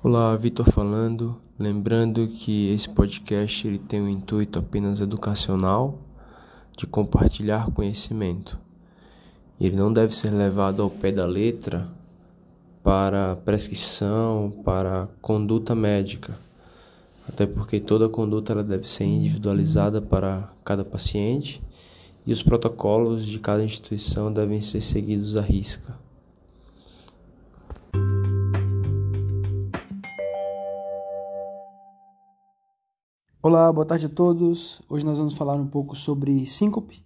Olá, Vitor falando. Lembrando que esse podcast ele tem um intuito apenas educacional, de compartilhar conhecimento. Ele não deve ser levado ao pé da letra para prescrição, para conduta médica. Até porque toda conduta ela deve ser individualizada para cada paciente e os protocolos de cada instituição devem ser seguidos à risca. Olá, boa tarde a todos. Hoje nós vamos falar um pouco sobre síncope.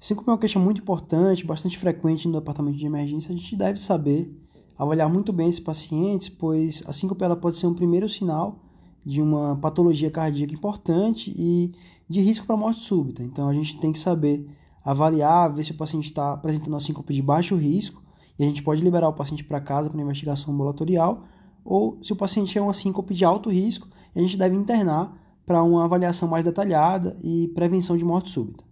Síncope é uma questão muito importante, bastante frequente no departamento de emergência. A gente deve saber avaliar muito bem esses pacientes, pois a síncope ela pode ser um primeiro sinal de uma patologia cardíaca importante e de risco para morte súbita. Então a gente tem que saber avaliar, ver se o paciente está apresentando uma síncope de baixo risco e a gente pode liberar o paciente para casa para investigação ambulatorial, ou se o paciente é uma síncope de alto risco, a gente deve internar para uma avaliação mais detalhada e prevenção de morte súbita.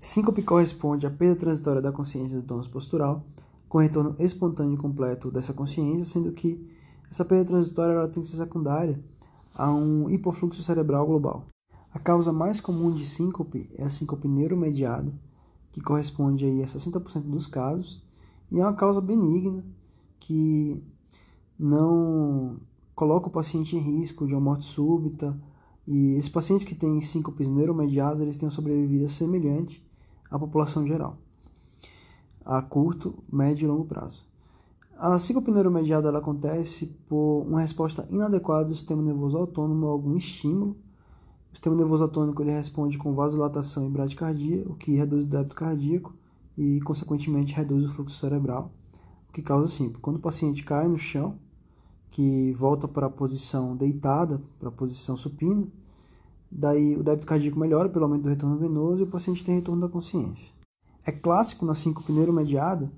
Síncope corresponde à perda transitória da consciência do tônus postural, com retorno espontâneo e completo dessa consciência, sendo que essa perda transitória tem que ser secundária a um hipofluxo cerebral global. A causa mais comum de síncope é a síncope neuromediada, que corresponde aí a 60% dos casos, e é uma causa benigna que não coloca o paciente em risco de uma morte súbita e esses pacientes que têm síncopes neuromediadas, eles têm uma sobrevivida semelhante à população geral, a curto, médio e longo prazo. A síncope neuromediada ela acontece por uma resposta inadequada do sistema nervoso autônomo a algum estímulo. O sistema nervoso autônomo ele responde com vasodilatação e bradicardia, o que reduz o débito cardíaco e, consequentemente, reduz o fluxo cerebral, o que causa síncope. Quando o paciente cai no chão, que volta para a posição deitada, para a posição supina. Daí o débito cardíaco melhora pelo aumento do retorno venoso e o paciente tem retorno da consciência. É clássico na síncope neuromediada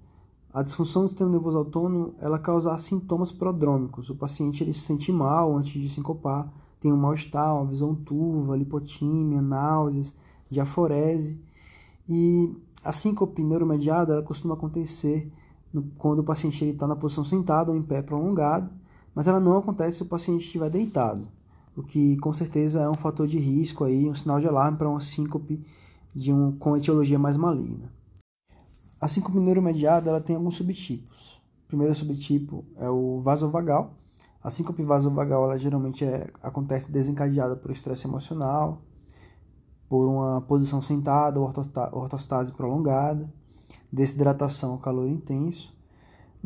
a disfunção do sistema nervoso autônomo ela causar sintomas prodrômicos. O paciente ele se sente mal antes de sincopar, tem um mal-estar, uma visão turva, lipotímia, náuseas, diaforese. E a síncope neuromediada ela costuma acontecer quando o paciente está na posição sentado ou em pé prolongado mas ela não acontece se o paciente estiver deitado, o que com certeza é um fator de risco aí, um sinal de alarme para uma síncope de um, com etiologia mais maligna. A síncope neuromediada ela tem alguns subtipos. O primeiro subtipo é o vasovagal. A síncope vasovagal ela geralmente é, acontece desencadeada por estresse emocional, por uma posição sentada ortostase prolongada, desidratação, calor intenso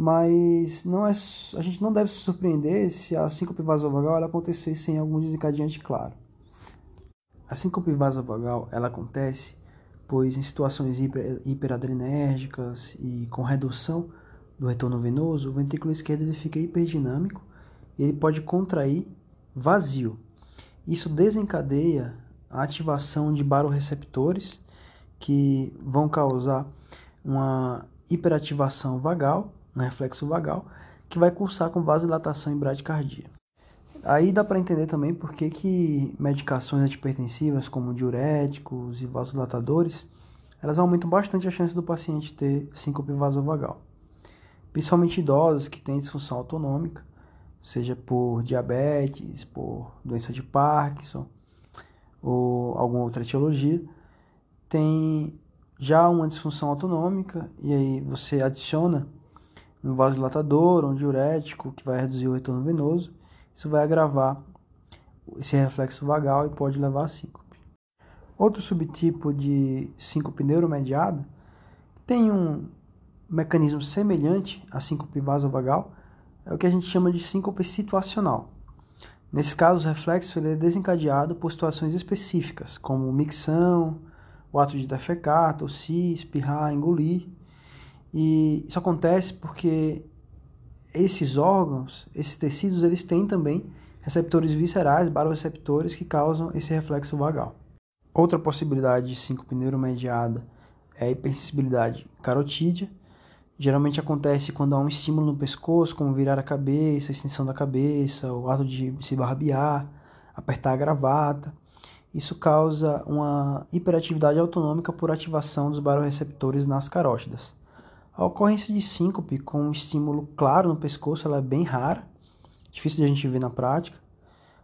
mas não é, a gente não deve se surpreender se a síncope vasovagal ela acontecer sem algum desencadeante claro. A síncope vasovagal ela acontece pois em situações hiper, hiperadrenérgicas e com redução do retorno venoso, o ventrículo esquerdo ele fica hiperdinâmico e ele pode contrair vazio. Isso desencadeia a ativação de baroreceptores que vão causar uma hiperativação vagal no reflexo vagal, que vai cursar com vasodilatação e bradicardia. Aí dá para entender também por que, que medicações antipertensivas, como diuréticos e vasodilatadores, elas aumentam bastante a chance do paciente ter síncope vasovagal. Principalmente idosos que têm disfunção autonômica, seja por diabetes, por doença de Parkinson ou alguma outra etiologia, tem já uma disfunção autonômica e aí você adiciona um vasodilatador, um diurético que vai reduzir o retorno venoso. Isso vai agravar esse reflexo vagal e pode levar a síncope. Outro subtipo de síncope neuromediada tem um mecanismo semelhante à síncope vasovagal, é o que a gente chama de síncope situacional. Nesse caso, o reflexo é desencadeado por situações específicas, como micção, o ato de defecar, tossir, espirrar, engolir, e isso acontece porque esses órgãos, esses tecidos, eles têm também receptores viscerais, baroreceptores, que causam esse reflexo vagal. Outra possibilidade de síncope neuromediada é a hipersensibilidade carotídea. Geralmente acontece quando há um estímulo no pescoço, como virar a cabeça, extensão da cabeça, o ato de se barbear, apertar a gravata. Isso causa uma hiperatividade autonômica por ativação dos baroreceptores nas carótidas. A ocorrência de síncope com um estímulo claro no pescoço ela é bem rara, difícil de a gente ver na prática.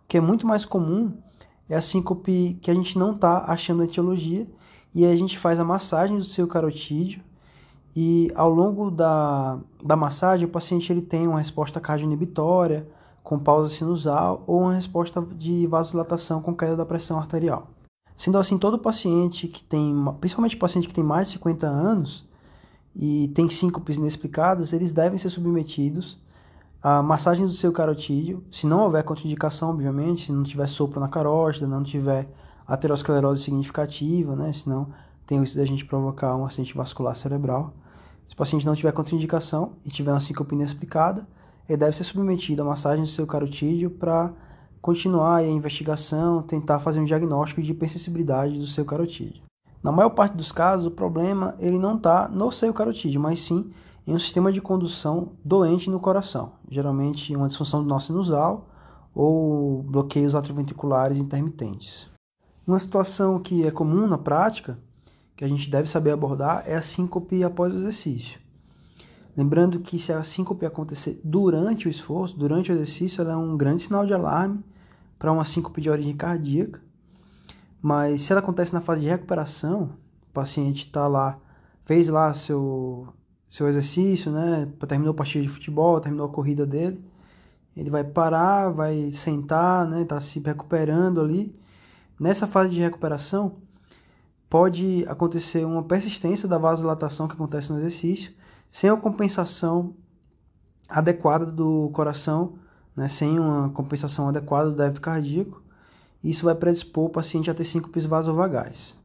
O que é muito mais comum é a síncope que a gente não está achando na etiologia e a gente faz a massagem do seu carotídeo e ao longo da, da massagem o paciente ele tem uma resposta cardioinibitória com pausa sinusal ou uma resposta de vasodilatação com queda da pressão arterial. Sendo assim, todo paciente que tem, principalmente paciente que tem mais de 50 anos e tem síncopes inexplicadas, eles devem ser submetidos à massagem do seu carotídeo, se não houver contraindicação, obviamente, se não tiver sopro na carótida, não tiver aterosclerose significativa, né, senão tem o risco da gente provocar um acidente vascular cerebral. Se o paciente não tiver contraindicação e tiver uma síncope inexplicada, ele deve ser submetido à massagem do seu carotídeo para continuar a investigação, tentar fazer um diagnóstico de hipersensibilidade do seu carotídeo. Na maior parte dos casos, o problema ele não está no seu carotídeo, mas sim em um sistema de condução doente no coração, geralmente uma disfunção do nó sinusal ou bloqueios atrioventriculares intermitentes. Uma situação que é comum na prática, que a gente deve saber abordar, é a síncope após o exercício. Lembrando que se a síncope acontecer durante o esforço, durante o exercício, ela é um grande sinal de alarme para uma síncope de origem cardíaca. Mas se ela acontece na fase de recuperação, o paciente está lá, fez lá seu, seu exercício, né? terminou a partida de futebol, terminou a corrida dele, ele vai parar, vai sentar, né? Está se recuperando ali. Nessa fase de recuperação, pode acontecer uma persistência da vasodilatação que acontece no exercício, sem a compensação adequada do coração né, sem uma compensação adequada do débito cardíaco, isso vai predispor o paciente a ter síncopes vasovagais.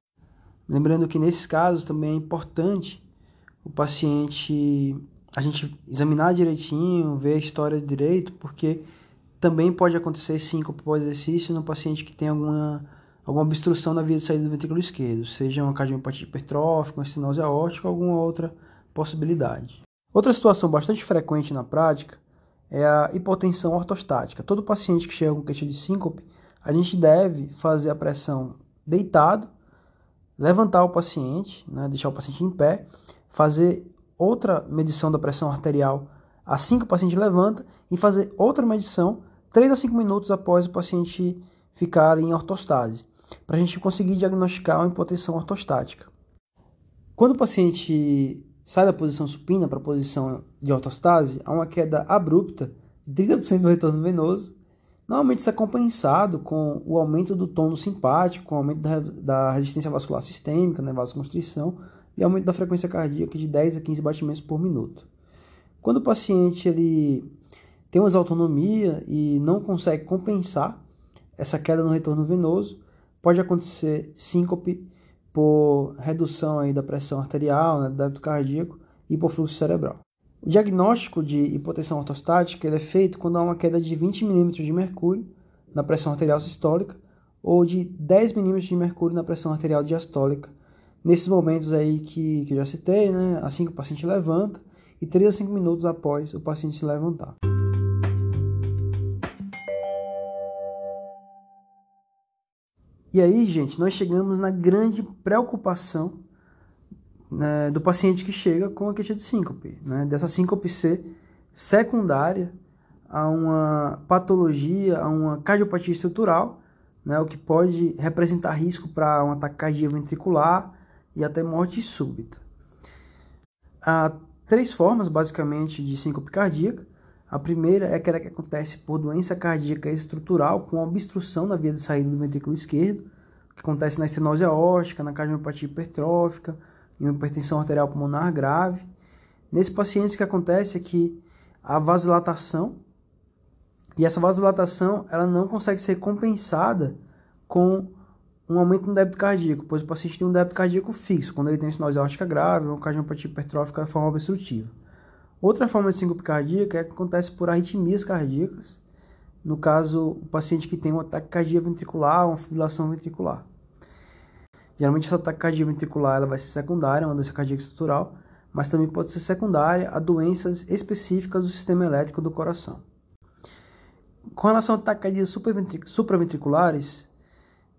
Lembrando que nesses casos também é importante o paciente a gente examinar direitinho, ver a história direito, porque também pode acontecer síncope pós-exercício no paciente que tem alguma, alguma obstrução na via de saída do ventrículo esquerdo, seja uma cardiopatia hipertrófica, uma estenose aórtica ou alguma outra possibilidade. Outra situação bastante frequente na prática é a hipotensão ortostática. Todo paciente que chega com queixa de síncope, a gente deve fazer a pressão deitado, levantar o paciente, né, deixar o paciente em pé, fazer outra medição da pressão arterial assim que o paciente levanta e fazer outra medição 3 a 5 minutos após o paciente ficar em ortostase, para a gente conseguir diagnosticar uma hipotensão ortostática. Quando o paciente sai da posição supina para a posição de ortostase, há uma queda abrupta de 30% do retorno venoso. Normalmente isso é compensado com o aumento do tônus simpático, com o aumento da, da resistência vascular sistêmica, né, vasoconstrição, e aumento da frequência cardíaca de 10 a 15 batimentos por minuto. Quando o paciente ele tem uma autonomia e não consegue compensar essa queda no retorno venoso, pode acontecer síncope por redução aí da pressão arterial, né, do débito cardíaco e por fluxo cerebral. O diagnóstico de hipotensão ortostática é feito quando há uma queda de 20 mm de mercúrio na pressão arterial sistólica ou de 10 mm de mercúrio na pressão arterial diastólica. Nesses momentos aí que, que eu já citei, né, assim que o paciente levanta e 3 a 5 minutos após o paciente se levantar. E aí, gente, nós chegamos na grande preocupação né, do paciente que chega com a queixa de síncope, né, dessa síncope ser secundária a uma patologia, a uma cardiopatia estrutural, né, o que pode representar risco para um ataque cardíaco ventricular e até morte súbita. Há três formas, basicamente, de síncope cardíaca. A primeira é aquela que acontece por doença cardíaca estrutural com obstrução na via de saída do ventrículo esquerdo, que acontece na estenose aórtica, na cardiopatia hipertrófica, uma hipertensão arterial pulmonar grave. Nesse paciente o que acontece é que a vasodilatação e essa vasodilatação ela não consegue ser compensada com um aumento no débito cardíaco, pois o paciente tem um débito cardíaco fixo, quando ele tem estenose aórtica grave ou cardiopatia hipertrófica de forma obstrutiva. Outra forma de síncope cardíaca é que acontece por arritmias cardíacas, no caso, o paciente que tem um ataque cardíaco ventricular, uma fibrilação ventricular. Geralmente, essa ataque cardíaco ventricular ela vai ser secundária, uma doença cardíaca estrutural, mas também pode ser secundária a doenças específicas do sistema elétrico do coração. Com relação a ataques cardíacos supraventriculares,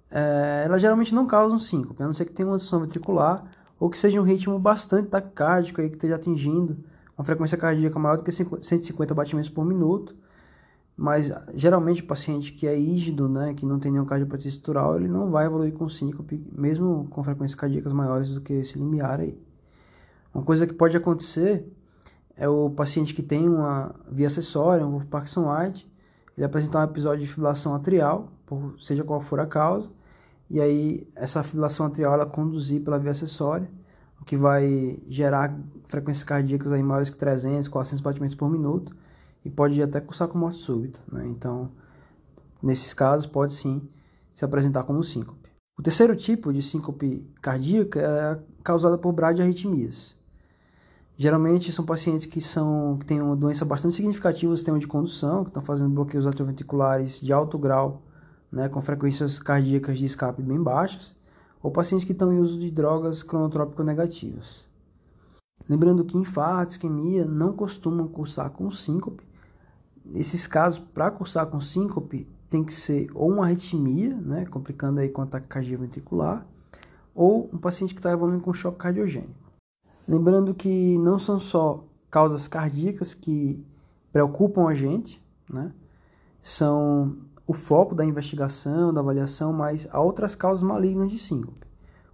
é, elas geralmente não causam síncope, a não ser que tenha uma disfunção ventricular ou que seja um ritmo bastante taquicárdico, aí, que esteja atingindo uma frequência cardíaca maior do que 150 batimentos por minuto, mas geralmente o paciente que é rígido, né, que não tem nenhum cardiopatia estrutural, ele não vai evoluir com síncope, mesmo com frequências cardíacas maiores do que esse limiar aí. Uma coisa que pode acontecer é o paciente que tem uma via acessória, um Parkinson-White, ele apresentar um episódio de fibrilação atrial, por, seja qual for a causa, e aí essa fibrilação atrial ela conduzir pela via acessória, o que vai gerar frequências cardíacas aí maiores que 300, 400 batimentos por minuto, e pode até cursar com morte súbita. Né? Então, nesses casos, pode sim se apresentar como síncope. O terceiro tipo de síncope cardíaca é causada por bradiarritmias. Geralmente são pacientes que, são, que têm uma doença bastante significativa no sistema de condução, que estão fazendo bloqueios atrioventriculares de alto grau, né, com frequências cardíacas de escape bem baixas, ou pacientes que estão em uso de drogas cronotrópicas negativas. Lembrando que infarto, isquemia não costumam cursar com síncope, esses casos, para cursar com síncope, tem que ser ou uma arritmia, né, complicando aí com ataque cardíaco ventricular, ou um paciente que está evoluindo com choque cardiogênico. Lembrando que não são só causas cardíacas que preocupam a gente, né, são o foco da investigação, da avaliação, mas há outras causas malignas de síncope,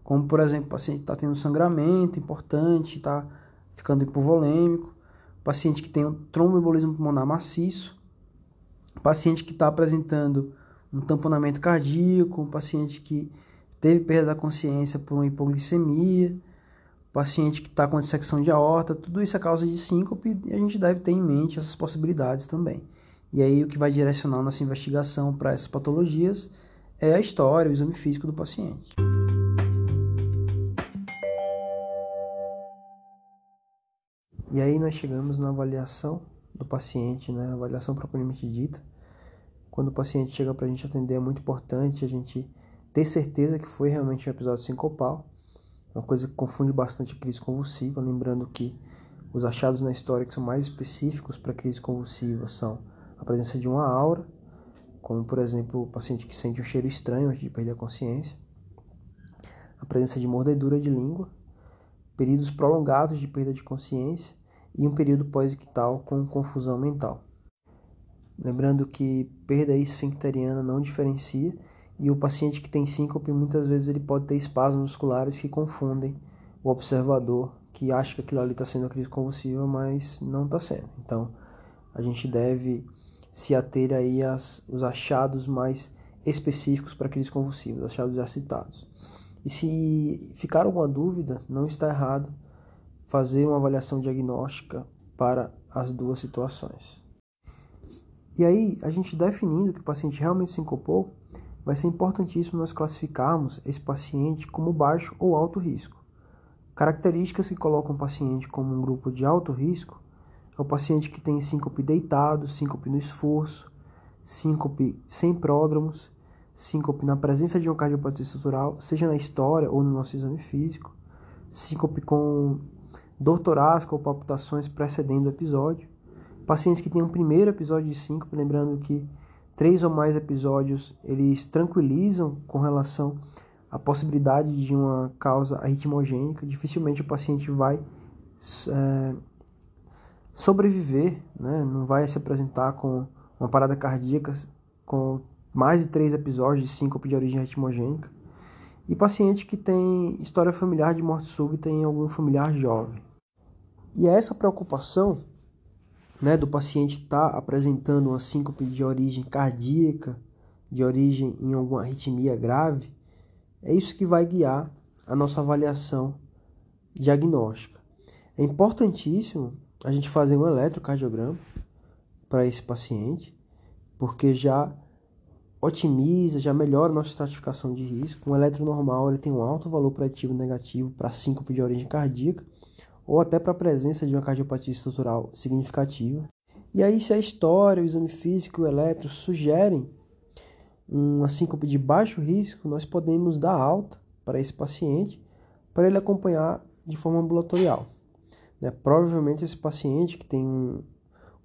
como por exemplo, o paciente está tendo sangramento importante, está ficando hipovolêmico, paciente que tem um tromboembolismo pulmonar maciço, paciente que está apresentando um tamponamento cardíaco, um paciente que teve perda da consciência por uma hipoglicemia, paciente que está com dissecção de aorta, tudo isso é causa de síncope e a gente deve ter em mente essas possibilidades também. E aí o que vai direcionar nossa investigação para essas patologias é a história, o exame físico do paciente. E aí nós chegamos na avaliação do paciente, né? avaliação propriamente dita. Quando o paciente chega para a gente atender, é muito importante a gente ter certeza que foi realmente um episódio sincopal, uma coisa que confunde bastante a crise convulsiva, lembrando que os achados na história que são mais específicos para crise convulsiva são a presença de uma aura, como por exemplo o paciente que sente um cheiro estranho antes de perder a consciência, a presença de mordedura de língua, períodos prolongados de perda de consciência e um período pós-ictal com confusão mental. Lembrando que perda esfincteriana não diferencia e o paciente que tem síncope muitas vezes ele pode ter espasmos musculares que confundem o observador que acha que aquilo ali está sendo a crise convulsiva, mas não está sendo. Então a gente deve se ater aí aos achados mais específicos para crise convulsiva, os achados já citados. E se ficar alguma dúvida, não está errado fazer uma avaliação diagnóstica para as duas situações. E aí, a gente definindo que o paciente realmente sincopou, vai ser importantíssimo nós classificarmos esse paciente como baixo ou alto risco. Características que colocam o paciente como um grupo de alto risco é o paciente que tem síncope deitado, síncope no esforço, síncope sem pródromos, síncope na presença de um cardiopatia estrutural, seja na história ou no nosso exame físico, síncope com dor torácica ou palpitações precedendo o episódio. Pacientes que têm um primeiro episódio de síncope, lembrando que três ou mais episódios eles tranquilizam com relação à possibilidade de uma causa arritmogênica. Dificilmente o paciente vai é, sobreviver, né? não vai se apresentar com uma parada cardíaca com mais de três episódios de síncope de origem arritmogênica. E paciente que tem história familiar de morte súbita em algum familiar jovem. E é essa preocupação né, do paciente estar tá apresentando uma síncope de origem cardíaca, de origem em alguma arritmia grave, é isso que vai guiar a nossa avaliação diagnóstica. É importantíssimo a gente fazer um eletrocardiograma para esse paciente, porque já otimiza, já melhora a nossa estratificação de risco. Um eletro normal ele tem um alto valor preditivo negativo para síncope de origem cardíaca, ou até para a presença de uma cardiopatia estrutural significativa. E aí, se a história, o exame físico e o eletro sugerem uma síncope de baixo risco, nós podemos dar alta para esse paciente para ele acompanhar de forma ambulatorial. Né? Provavelmente esse paciente que tem um,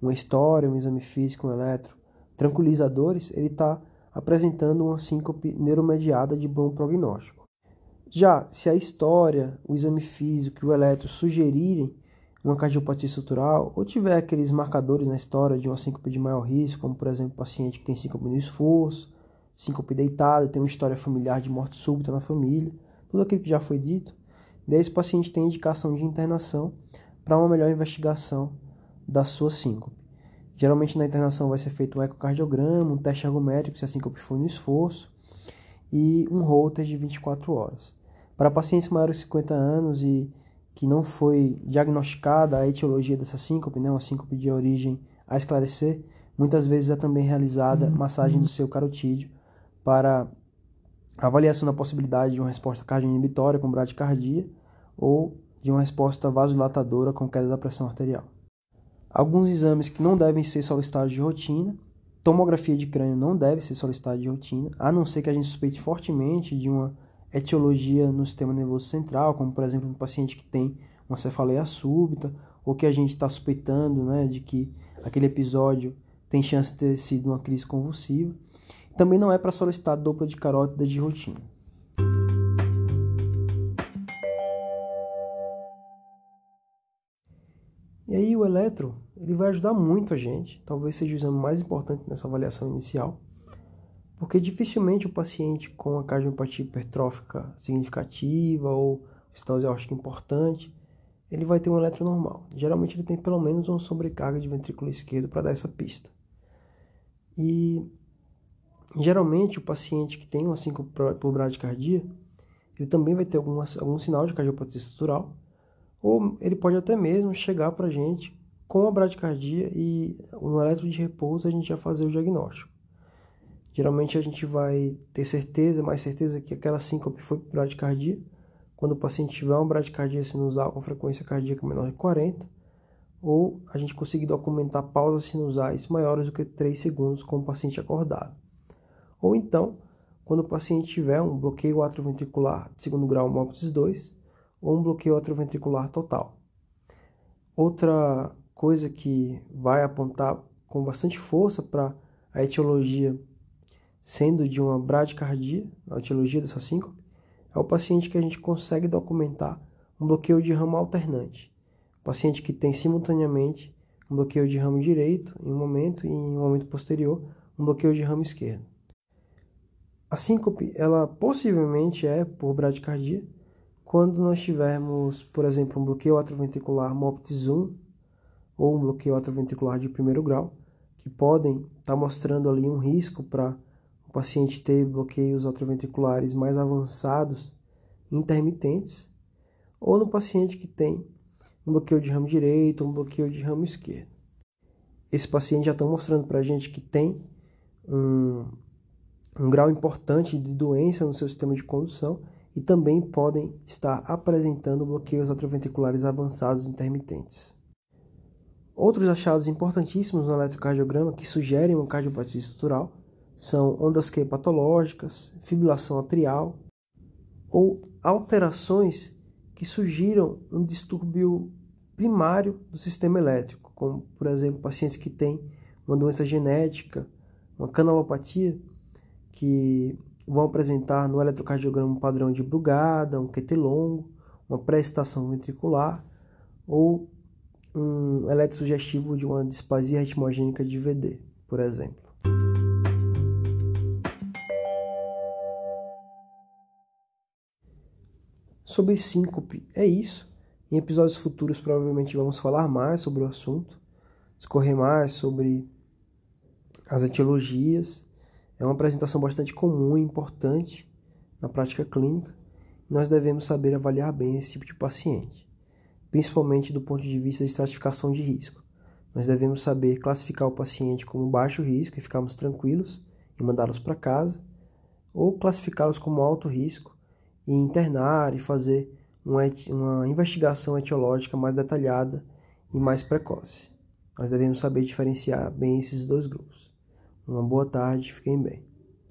uma história, um exame físico, um eletro, tranquilizadores, ele está apresentando uma síncope neuromediada de bom prognóstico. Já se a história, o exame físico e o eletro sugerirem uma cardiopatia estrutural ou tiver aqueles marcadores na história de uma síncope de maior risco, como por exemplo, paciente que tem síncope no esforço, síncope deitado, tem uma história familiar de morte súbita na família, tudo aquilo que já foi dito, daí esse paciente tem indicação de internação para uma melhor investigação da sua síncope. Geralmente na internação vai ser feito um ecocardiograma, um teste ergométrico se a síncope for no esforço e um holter de 24 horas. Para pacientes maiores de 50 anos e que não foi diagnosticada a etiologia dessa síncope, né, uma síncope de origem a esclarecer, muitas vezes é também realizada uhum. massagem do seu carotídeo para avaliação da possibilidade de uma resposta cardioinibitória com bradicardia ou de uma resposta vasodilatadora com queda da pressão arterial. Alguns exames que não devem ser solicitados de rotina, tomografia de crânio não deve ser solicitada de rotina, a não ser que a gente suspeite fortemente de uma etiologia no sistema nervoso central, como por exemplo um paciente que tem uma cefaleia súbita, ou que a gente está suspeitando né, de que aquele episódio tem chance de ter sido uma crise convulsiva. Também não é para solicitar dupla de carótida de rotina. E aí o eletro, ele vai ajudar muito a gente, talvez seja o exame mais importante nessa avaliação inicial, porque dificilmente o paciente com a cardiopatia hipertrófica significativa ou estenose aórtica importante, ele vai ter um eletro normal. Geralmente ele tem pelo menos uma sobrecarga de ventrículo esquerdo para dar essa pista. E geralmente o paciente que tem uma síncope por bradicardia, ele também vai ter algum, algum sinal de cardiopatia estrutural, ou ele pode até mesmo chegar para a gente com a bradicardia e no eletro de repouso a gente já fazer o diagnóstico. Geralmente a gente vai ter certeza, mais certeza que aquela síncope foi bradicardia, quando o paciente tiver uma bradicardia sinusal com frequência cardíaca menor de 40, ou a gente conseguir documentar pausas sinusais maiores do que 3 segundos com o paciente acordado. Ou então, quando o paciente tiver um bloqueio atrioventricular de segundo grau MOPS 2 ou um bloqueio atrioventricular total. Outra coisa que vai apontar com bastante força para a etiologia sendo de uma bradicardia, a etiologia dessa síncope, é o paciente que a gente consegue documentar um bloqueio de ramo alternante. O paciente que tem simultaneamente um bloqueio de ramo direito em um momento e em um momento posterior um bloqueio de ramo esquerdo. A síncope, ela possivelmente é por bradicardia, quando nós tivermos, por exemplo, um bloqueio atrioventricular MOPTIS 1 ou um bloqueio atrioventricular de primeiro grau, que podem estar tá mostrando ali um risco para paciente ter bloqueios atrioventriculares mais avançados, intermitentes, ou no paciente que tem um bloqueio de ramo direito um bloqueio de ramo esquerdo. Esse paciente já está mostrando para a gente que tem um, um grau importante de doença no seu sistema de condução e também podem estar apresentando bloqueios atrioventriculares avançados intermitentes. Outros achados importantíssimos no eletrocardiograma que sugerem uma cardiopatia estrutural são ondas Q patológicas, fibrilação atrial ou alterações que sugiram um distúrbio primário do sistema elétrico, como, por exemplo, pacientes que têm uma doença genética, uma canalopatia, que vão apresentar no eletrocardiograma um padrão de Brugada, um QT longo, uma pré-estação ventricular ou um eletrosugestivo de uma displasia ritmogênica de VD, por exemplo. Sobre síncope, é isso. Em episódios futuros, provavelmente vamos falar mais sobre o assunto, discorrer mais sobre as etiologias. É uma apresentação bastante comum e importante na prática clínica. Nós devemos saber avaliar bem esse tipo de paciente, principalmente do ponto de vista de estratificação de risco. Nós devemos saber classificar o paciente como baixo risco e ficarmos tranquilos e mandá-los para casa, ou classificá-los como alto risco e internar e fazer uma, uma investigação etiológica mais detalhada e mais precoce. Nós devemos saber diferenciar bem esses dois grupos. Uma boa tarde, fiquem bem.